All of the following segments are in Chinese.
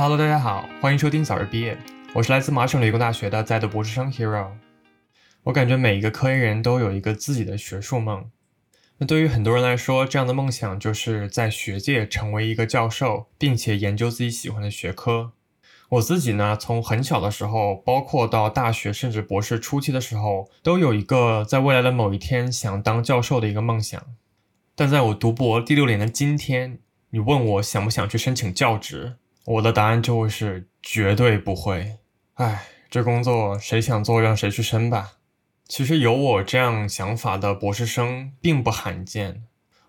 Hello，大家好，欢迎收听早日毕业。我是来自麻省理工大学的在读博士生 Hero。我感觉每一个科研人都有一个自己的学术梦。那对于很多人来说，这样的梦想就是在学界成为一个教授，并且研究自己喜欢的学科。我自己呢，从很小的时候，包括到大学甚至博士初期的时候，都有一个在未来的某一天想当教授的一个梦想。但在我读博第六年的今天，你问我想不想去申请教职，我的答案就是绝对不会。唉，这工作谁想做让谁去申吧。其实有我这样想法的博士生并不罕见。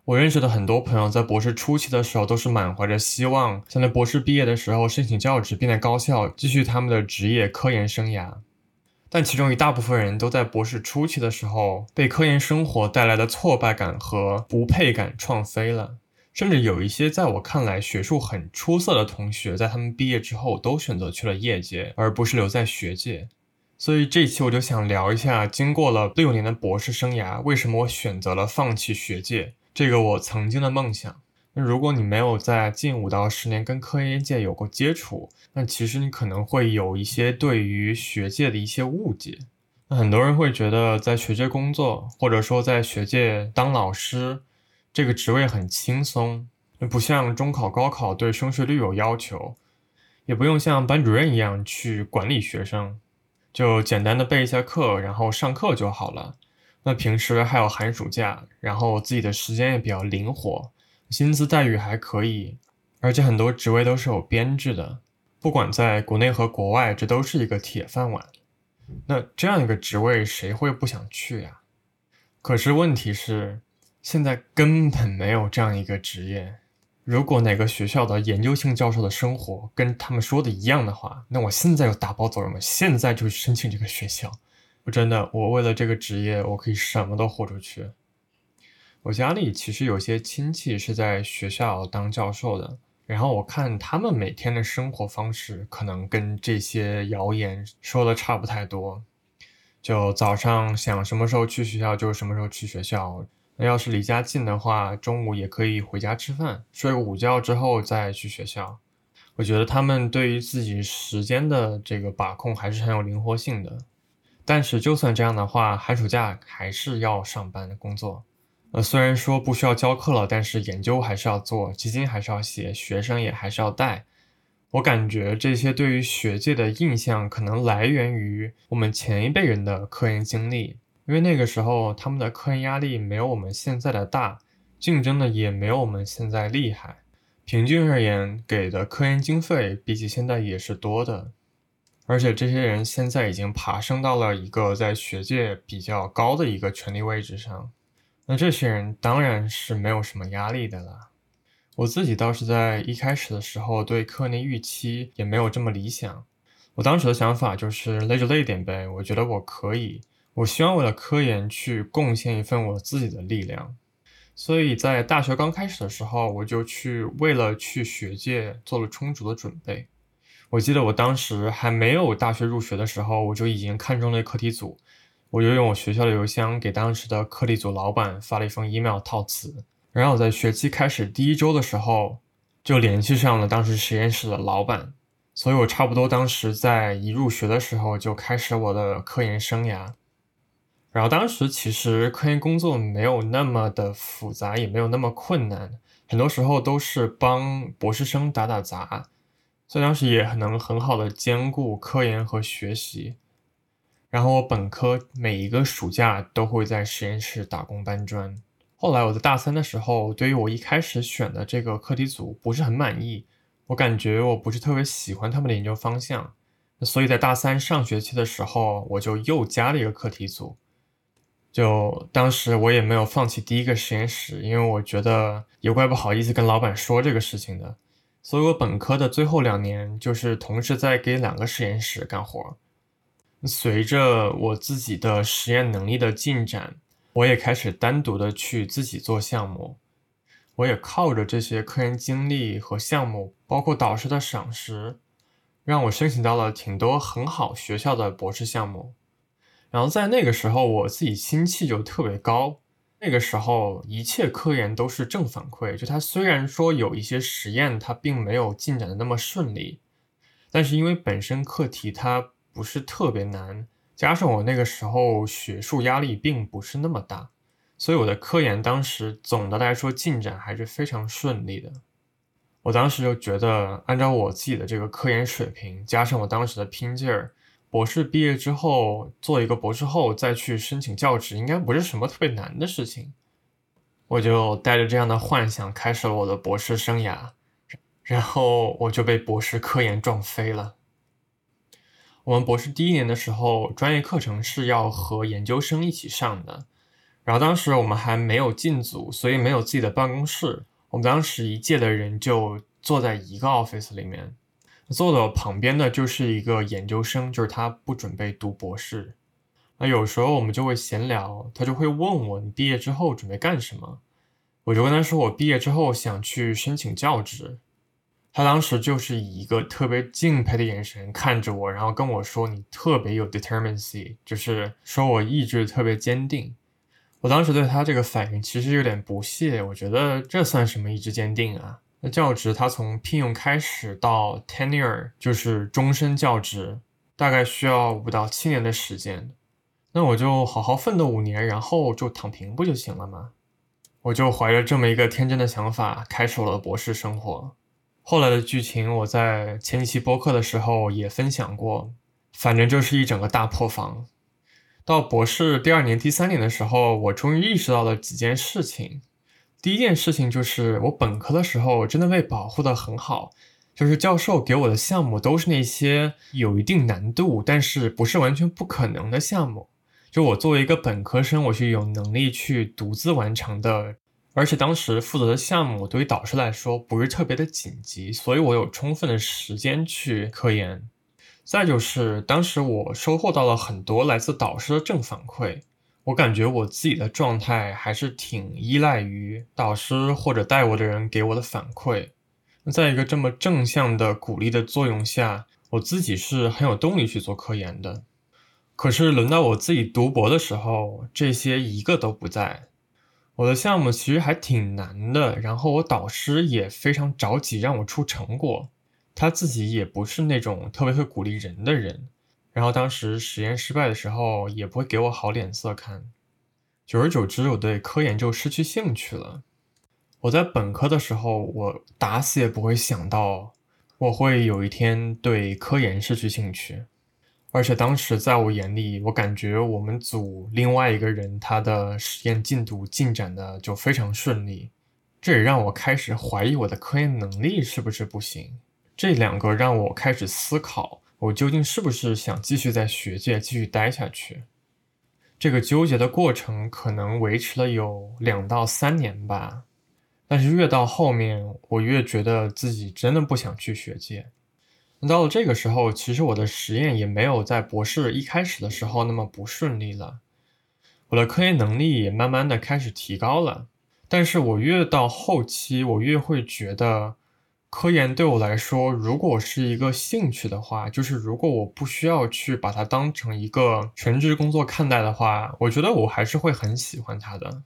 我认识的很多朋友在博士初期的时候，都是满怀着希望，想在博士毕业的时候申请教职，并在高校继续他们的职业科研生涯。但其中一大部分人都在博士初期的时候，被科研生活带来的挫败感和不配感创飞了。甚至有一些在我看来学术很出色的同学，在他们毕业之后都选择去了业界，而不是留在学界。所以这一期我就想聊一下，经过了六年的博士生涯，为什么我选择了放弃学界这个我曾经的梦想。那如果你没有在近五到十年跟科研界有过接触，那其实你可能会有一些对于学界的一些误解。那很多人会觉得在学界工作，或者说在学界当老师，这个职位很轻松，不像中考、高考对升学率有要求，也不用像班主任一样去管理学生。就简单的备一下课，然后上课就好了。那平时还有寒暑假，然后自己的时间也比较灵活，薪资待遇还可以，而且很多职位都是有编制的，不管在国内和国外，这都是一个铁饭碗。那这样一个职位，谁会不想去呀？可是问题是，现在根本没有这样一个职业。如果哪个学校的研究性教授的生活跟他们说的一样的话，那我现在就打包走人，我现在就申请这个学校。我真的，我为了这个职业，我可以什么都豁出去。我家里其实有些亲戚是在学校当教授的，然后我看他们每天的生活方式，可能跟这些谣言说的差不太多。就早上想什么时候去学校就什么时候去学校。那要是离家近的话，中午也可以回家吃饭，睡个午觉之后再去学校。我觉得他们对于自己时间的这个把控还是很有灵活性的。但是就算这样的话，寒暑假还是要上班的工作。呃，虽然说不需要教课了，但是研究还是要做，基金还是要写，学生也还是要带。我感觉这些对于学界的印象，可能来源于我们前一辈人的科研经历。因为那个时候他们的科研压力没有我们现在的大，竞争的也没有我们现在厉害，平均而言给的科研经费比起现在也是多的，而且这些人现在已经爬升到了一个在学界比较高的一个权力位置上，那这些人当然是没有什么压力的了。我自己倒是在一开始的时候对科研预期也没有这么理想，我当时的想法就是累就累点呗，我觉得我可以。我希望为了科研去贡献一份我自己的力量，所以在大学刚开始的时候，我就去为了去学界做了充足的准备。我记得我当时还没有大学入学的时候，我就已经看中了课题组，我就用我学校的邮箱给当时的课题组老板发了一封 email 套词，然后我在学期开始第一周的时候就联系上了当时实验室的老板，所以我差不多当时在一入学的时候就开始我的科研生涯。然后当时其实科研工作没有那么的复杂，也没有那么困难，很多时候都是帮博士生打打杂，所以当时也能很好的兼顾科研和学习。然后我本科每一个暑假都会在实验室打工搬砖。后来我在大三的时候，对于我一开始选的这个课题组不是很满意，我感觉我不是特别喜欢他们的研究方向，所以在大三上学期的时候，我就又加了一个课题组。就当时我也没有放弃第一个实验室，因为我觉得也怪不好意思跟老板说这个事情的。所以我本科的最后两年就是同时在给两个实验室干活。随着我自己的实验能力的进展，我也开始单独的去自己做项目。我也靠着这些科研经历和项目，包括导师的赏识，让我申请到了挺多很好学校的博士项目。然后在那个时候，我自己心气就特别高。那个时候，一切科研都是正反馈。就它虽然说有一些实验，它并没有进展的那么顺利，但是因为本身课题它不是特别难，加上我那个时候学术压力并不是那么大，所以我的科研当时总的来说进展还是非常顺利的。我当时就觉得，按照我自己的这个科研水平，加上我当时的拼劲儿，博士毕业之后做一个博士后再去申请教职，应该不是什么特别难的事情。我就带着这样的幻想开始了我的博士生涯，然后我就被博士科研撞飞了。我们博士第一年的时候，专业课程是要和研究生一起上的，然后当时我们还没有进组，所以没有自己的办公室。我们当时一届的人就坐在一个 office 里面，坐的旁边的就是一个研究生，就是他不准备读博士。那有时候我们就会闲聊，他就会问我：“你毕业之后准备干什么？”我就跟他说：“我毕业之后想去申请教职。”他当时就是以一个特别敬佩的眼神看着我，然后跟我说：“你特别有 determinacy，就是说我意志特别坚定。”我当时对他这个反应其实有点不屑，我觉得这算什么意志坚定啊？那教职他从聘用开始到 tenure 就是终身教职，大概需要五到七年的时间。那我就好好奋斗五年，然后就躺平不就行了吗？我就怀着这么一个天真的想法，开始了博士生活。后来的剧情我在前几期播客的时候也分享过，反正就是一整个大破防。到博士第二年、第三年的时候，我终于意识到了几件事情。第一件事情就是，我本科的时候真的被保护得很好，就是教授给我的项目都是那些有一定难度，但是不是完全不可能的项目。就我作为一个本科生，我是有能力去独自完成的。而且当时负责的项目对于导师来说不是特别的紧急，所以我有充分的时间去科研。再就是，当时我收获到了很多来自导师的正反馈，我感觉我自己的状态还是挺依赖于导师或者带我的人给我的反馈。那在一个这么正向的鼓励的作用下，我自己是很有动力去做科研的。可是轮到我自己读博的时候，这些一个都不在。我的项目其实还挺难的，然后我导师也非常着急让我出成果。他自己也不是那种特别会鼓励人的人，然后当时实验失败的时候也不会给我好脸色看。久而久之，我对科研就失去兴趣了。我在本科的时候，我打死也不会想到我会有一天对科研失去兴趣。而且当时在我眼里，我感觉我们组另外一个人他的实验进度进展的就非常顺利，这也让我开始怀疑我的科研能力是不是不行。这两个让我开始思考，我究竟是不是想继续在学界继续待下去？这个纠结的过程可能维持了有两到三年吧。但是越到后面，我越觉得自己真的不想去学界。到了这个时候，其实我的实验也没有在博士一开始的时候那么不顺利了。我的科研能力也慢慢的开始提高了，但是我越到后期，我越会觉得。科研对我来说，如果是一个兴趣的话，就是如果我不需要去把它当成一个全职工作看待的话，我觉得我还是会很喜欢它的。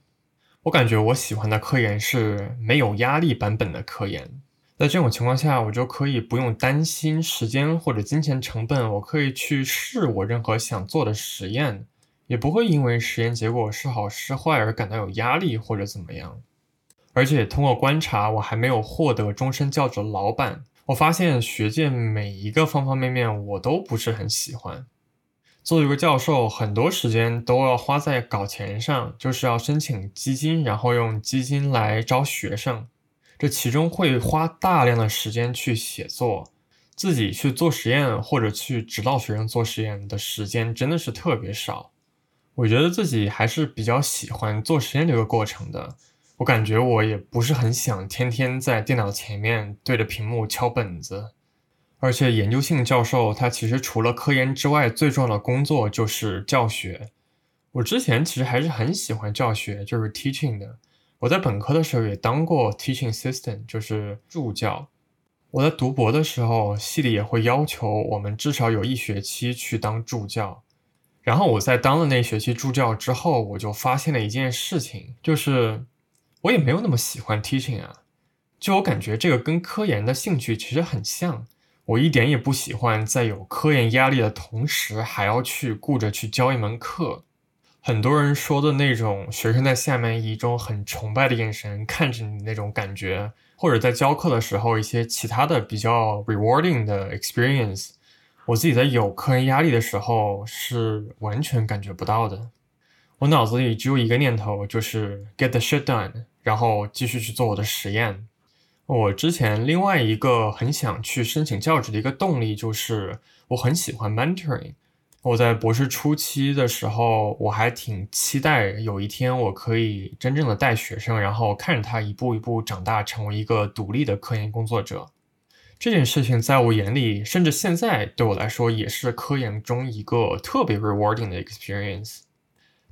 我感觉我喜欢的科研是没有压力版本的科研，在这种情况下，我就可以不用担心时间或者金钱成本，我可以去试我任何想做的实验，也不会因为实验结果是好是坏而感到有压力或者怎么样。而且通过观察，我还没有获得终身教职的老板，我发现学界每一个方方面面我都不是很喜欢。作为一个教授，很多时间都要花在搞钱上，就是要申请基金，然后用基金来招学生，这其中会花大量的时间去写作，自己去做实验或者去指导学生做实验的时间真的是特别少。我觉得自己还是比较喜欢做实验这个过程的。我感觉我也不是很想天天在电脑前面对着屏幕敲本子，而且研究性教授他其实除了科研之外，最重要的工作就是教学。我之前其实还是很喜欢教学，就是 teaching 的。我在本科的时候也当过 teaching assistant，就是助教。我在读博的时候，系里也会要求我们至少有一学期去当助教。然后我在当了那学期助教之后，我就发现了一件事情，就是。我也没有那么喜欢 teaching 啊，就我感觉这个跟科研的兴趣其实很像。我一点也不喜欢在有科研压力的同时，还要去顾着去教一门课。很多人说的那种学生在下面以一种很崇拜的眼神看着你那种感觉，或者在教课的时候一些其他的比较 rewarding 的 experience，我自己在有科研压力的时候是完全感觉不到的。我脑子里只有一个念头，就是 get the shit done，然后继续去做我的实验。我之前另外一个很想去申请教职的一个动力，就是我很喜欢 mentoring。我在博士初期的时候，我还挺期待有一天我可以真正的带学生，然后看着他一步一步长大，成为一个独立的科研工作者。这件事情在我眼里，甚至现在对我来说，也是科研中一个特别 rewarding 的 experience。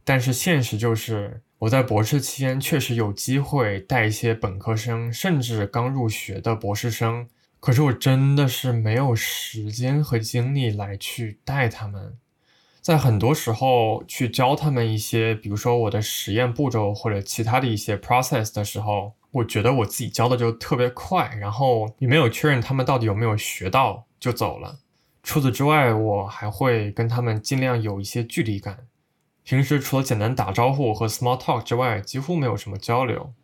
但是现实就是。我在博士期间确实有机会带一些本科生，甚至刚入学的博士生，可是我真的是没有时间和精力来去带他们。在很多时候去教他们一些，比如说我的实验步骤或者其他的一些 process 的时候，我觉得我自己教的就特别快，然后也没有确认他们到底有没有学到就走了。除此之外，我还会跟他们尽量有一些距离感。平时除了简单打招呼和 small talk 之外，几乎没有什么交流。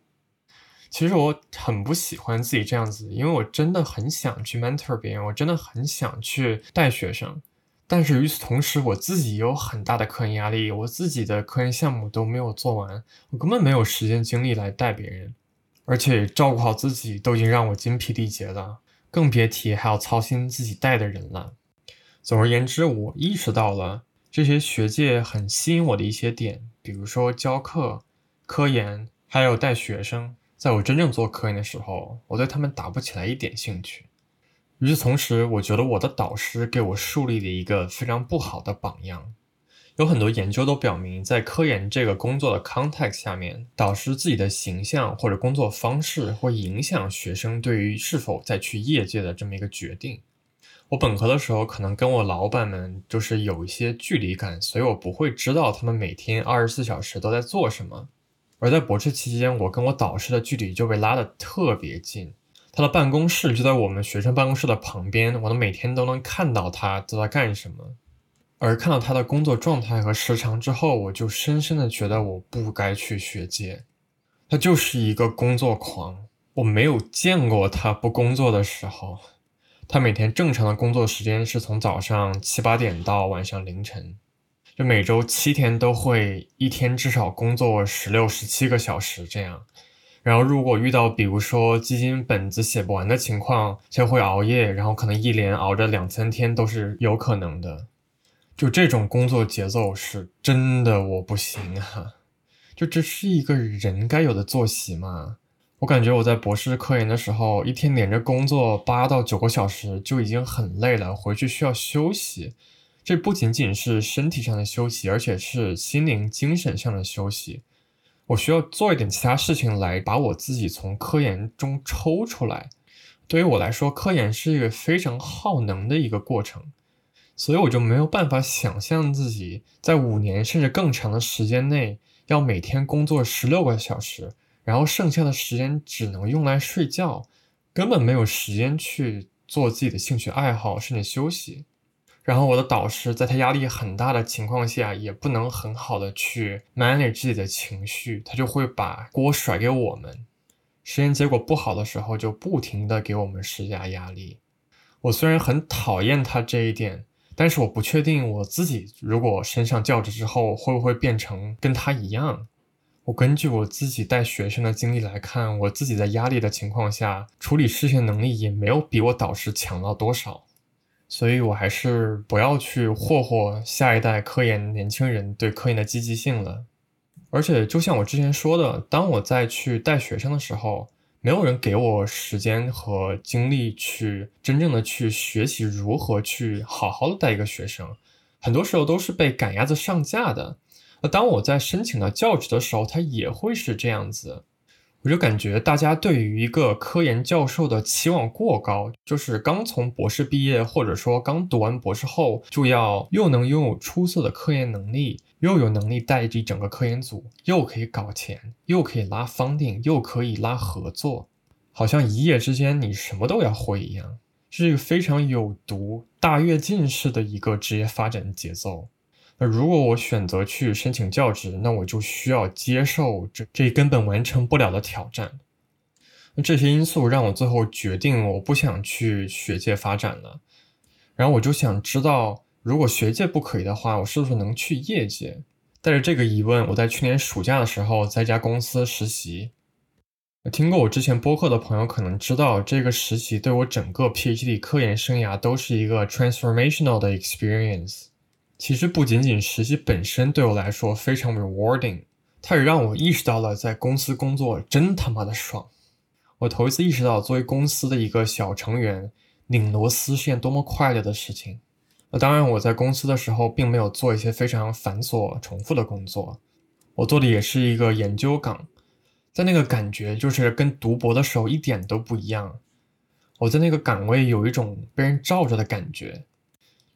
其实我很不喜欢自己这样子，因为我真的很想去 mentor 别人，我真的很想去带学生。但是与此同时，我自己有很大的科研压力，我自己的科研项目都没有做完，我根本没有时间精力来带别人，而且照顾好自己都已经让我精疲力竭了，更别提还要操心自己带的人了。总而言之，我意识到了。这些学界很吸引我的一些点，比如说教课、科研，还有带学生。在我真正做科研的时候，我对他们打不起来一点兴趣。与此同时，我觉得我的导师给我树立了一个非常不好的榜样。有很多研究都表明，在科研这个工作的 context 下面，导师自己的形象或者工作方式会影响学生对于是否再去业界的这么一个决定。我本科的时候，可能跟我老板们就是有一些距离感，所以我不会知道他们每天二十四小时都在做什么。而在博士期间，我跟我导师的距离就被拉得特别近，他的办公室就在我们学生办公室的旁边，我能每天都能看到他都在干什么。而看到他的工作状态和时长之后，我就深深的觉得我不该去学界。他就是一个工作狂，我没有见过他不工作的时候。他每天正常的工作时间是从早上七八点到晚上凌晨，就每周七天都会一天至少工作十六、十七个小时这样。然后如果遇到比如说基金本子写不完的情况，就会熬夜，然后可能一连熬着两三天都是有可能的。就这种工作节奏是真的我不行啊！就这是一个人该有的作息吗？我感觉我在博士科研的时候，一天连着工作八到九个小时就已经很累了，回去需要休息。这不仅仅是身体上的休息，而且是心灵、精神上的休息。我需要做一点其他事情来把我自己从科研中抽出来。对于我来说，科研是一个非常耗能的一个过程，所以我就没有办法想象自己在五年甚至更长的时间内要每天工作十六个小时。然后剩下的时间只能用来睡觉，根本没有时间去做自己的兴趣爱好，甚至休息。然后我的导师在他压力很大的情况下，也不能很好的去 manage 自己的情绪，他就会把锅甩给我们。实验结果不好的时候，就不停的给我们施加压力。我虽然很讨厌他这一点，但是我不确定我自己如果身上教职之后，会不会变成跟他一样。我根据我自己带学生的经历来看，我自己在压力的情况下处理事情能力也没有比我导师强到多少，所以我还是不要去霍霍下一代科研年轻人对科研的积极性了。而且，就像我之前说的，当我在去带学生的时候，没有人给我时间和精力去真正的去学习如何去好好的带一个学生，很多时候都是被赶鸭子上架的。那当我在申请到教职的时候，他也会是这样子，我就感觉大家对于一个科研教授的期望过高，就是刚从博士毕业，或者说刚读完博士后，就要又能拥有出色的科研能力，又有能力带一整个科研组，又可以搞钱，又可以拉 funding，又可以拉合作，好像一夜之间你什么都要会一样。是一个非常有毒、大跃进式的一个职业发展节奏。那如果我选择去申请教职，那我就需要接受这这根本完成不了的挑战。那这些因素让我最后决定，我不想去学界发展了。然后我就想知道，如果学界不可以的话，我是不是能去业界？带着这个疑问，我在去年暑假的时候在一家公司实习。听过我之前播客的朋友可能知道，这个实习对我整个 PhD 科研生涯都是一个 transformational 的 experience。其实不仅仅实习本身对我来说非常 rewarding，它也让我意识到了在公司工作真他妈的爽。我头一次意识到，作为公司的一个小成员，拧螺丝是件多么快乐的事情。那当然，我在公司的时候并没有做一些非常繁琐重复的工作，我做的也是一个研究岗，在那个感觉就是跟读博的时候一点都不一样。我在那个岗位有一种被人罩着的感觉。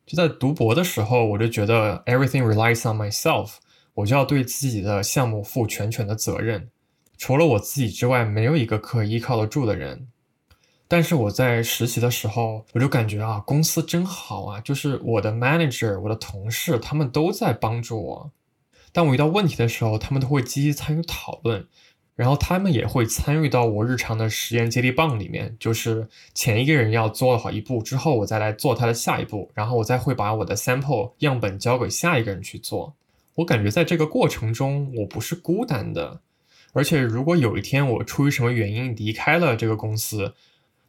就在读博的时候，我就觉得 everything relies on myself，我就要对自己的项目负全权的责任，除了我自己之外，没有一个可以依靠得住的人。但是我在实习的时候，我就感觉啊，公司真好啊，就是我的 manager，我的同事，他们都在帮助我。当我遇到问题的时候，他们都会积极参与讨论。然后他们也会参与到我日常的实验接力棒里面，就是前一个人要做好一步之后，我再来做他的下一步，然后我再会把我的 sample 样本交给下一个人去做。我感觉在这个过程中，我不是孤单的，而且如果有一天我出于什么原因离开了这个公司，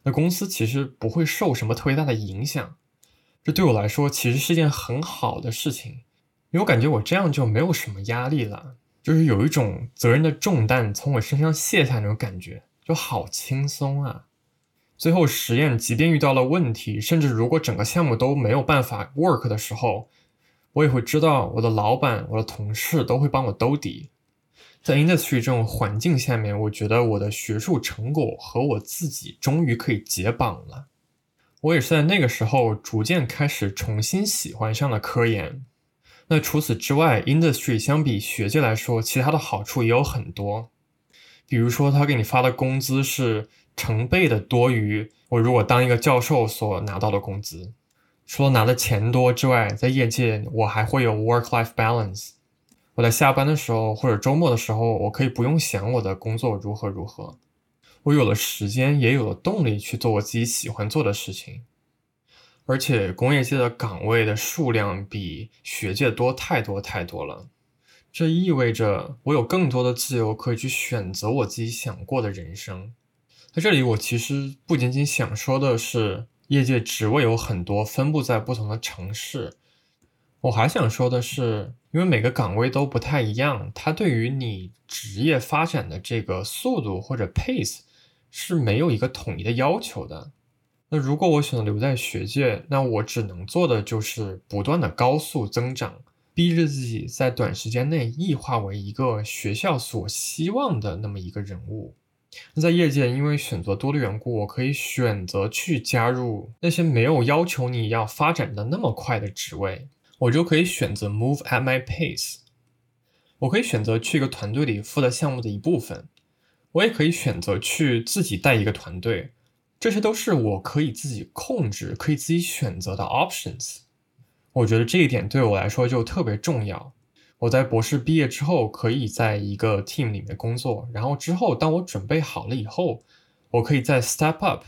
那公司其实不会受什么特别大的影响。这对我来说其实是件很好的事情，因为我感觉我这样就没有什么压力了。就是有一种责任的重担从我身上卸下那种感觉，就好轻松啊！最后实验即便遇到了问题，甚至如果整个项目都没有办法 work 的时候，我也会知道我的老板、我的同事都会帮我兜底。在 industry 这种环境下面，我觉得我的学术成果和我自己终于可以解绑了。我也是在那个时候逐渐开始重新喜欢上了科研。那除此之外，industry 相比学界来说，其他的好处也有很多。比如说，他给你发的工资是成倍的多于我如果当一个教授所拿到的工资。除了拿的钱多之外，在业界我还会有 work-life balance。我在下班的时候或者周末的时候，我可以不用想我的工作如何如何，我有了时间，也有了动力去做我自己喜欢做的事情。而且工业界的岗位的数量比学界多太多太多了，这意味着我有更多的自由可以去选择我自己想过的人生。在这里，我其实不仅仅想说的是业界职位有很多，分布在不同的城市。我还想说的是，因为每个岗位都不太一样，它对于你职业发展的这个速度或者 pace 是没有一个统一的要求的。那如果我选择留在学界，那我只能做的就是不断的高速增长，逼着自己在短时间内异化为一个学校所希望的那么一个人物。那在业界，因为选择多的缘故，我可以选择去加入那些没有要求你要发展的那么快的职位，我就可以选择 move at my pace。我可以选择去一个团队里负责项目的一部分，我也可以选择去自己带一个团队。这些都是我可以自己控制、可以自己选择的 options。我觉得这一点对我来说就特别重要。我在博士毕业之后，可以在一个 team 里面工作，然后之后当我准备好了以后，我可以再 step up，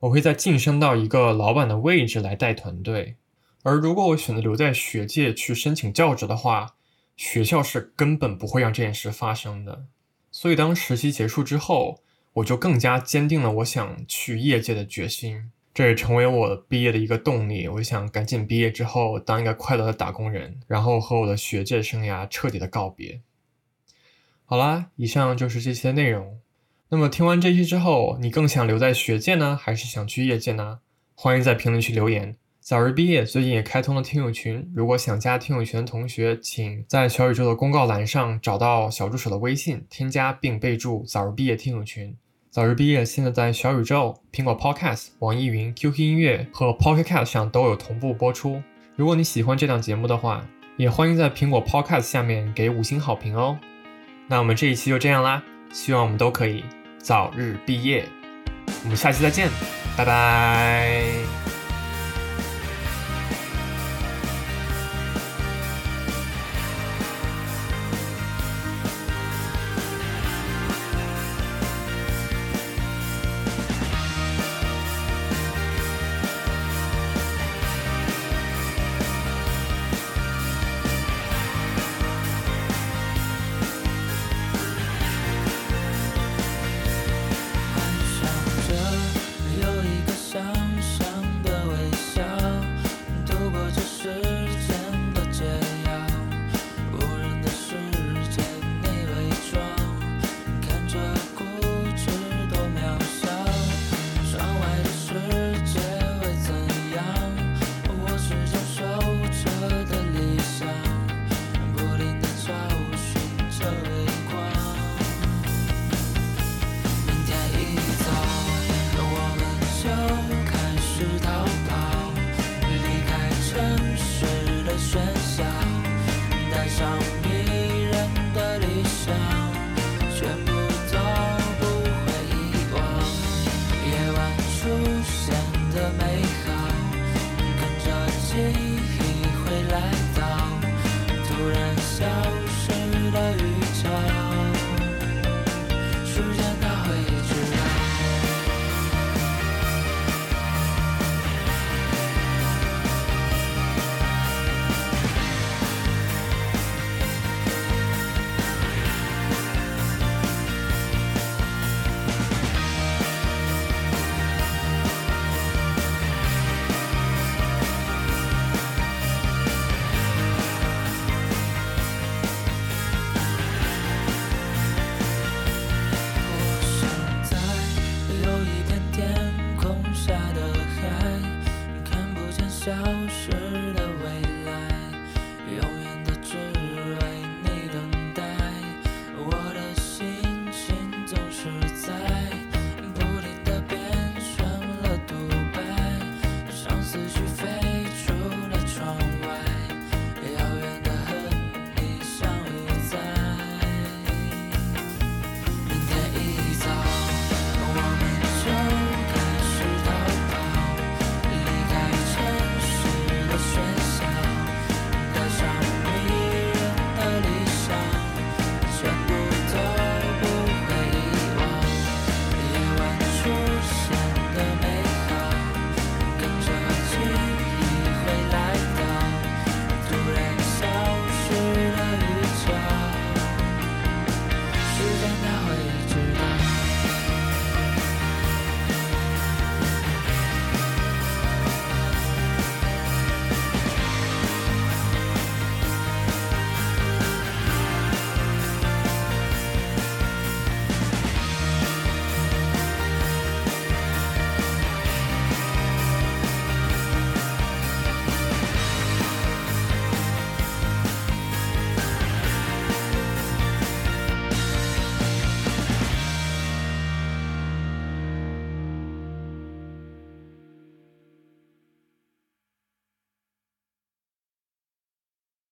我可以再晋升到一个老板的位置来带团队。而如果我选择留在学界去申请教职的话，学校是根本不会让这件事发生的。所以当实习结束之后，我就更加坚定了我想去业界的决心，这也成为我毕业的一个动力。我想赶紧毕业之后当一个快乐的打工人，然后和我的学界生涯彻底的告别。好啦，以上就是这些内容。那么听完这些之后，你更想留在学界呢，还是想去业界呢？欢迎在评论区留言。早日毕业，最近也开通了听友群，如果想加听友群的同学，请在小宇宙的公告栏上找到小助手的微信，添加并备注“早日毕业听友群”。早日毕业，现在在小宇宙、苹果 Podcast、网易云、QQ 音乐和 Pocket Cast 上都有同步播出。如果你喜欢这档节目的话，也欢迎在苹果 Podcast 下面给五星好评哦。那我们这一期就这样啦，希望我们都可以早日毕业。我们下期再见。拜拜。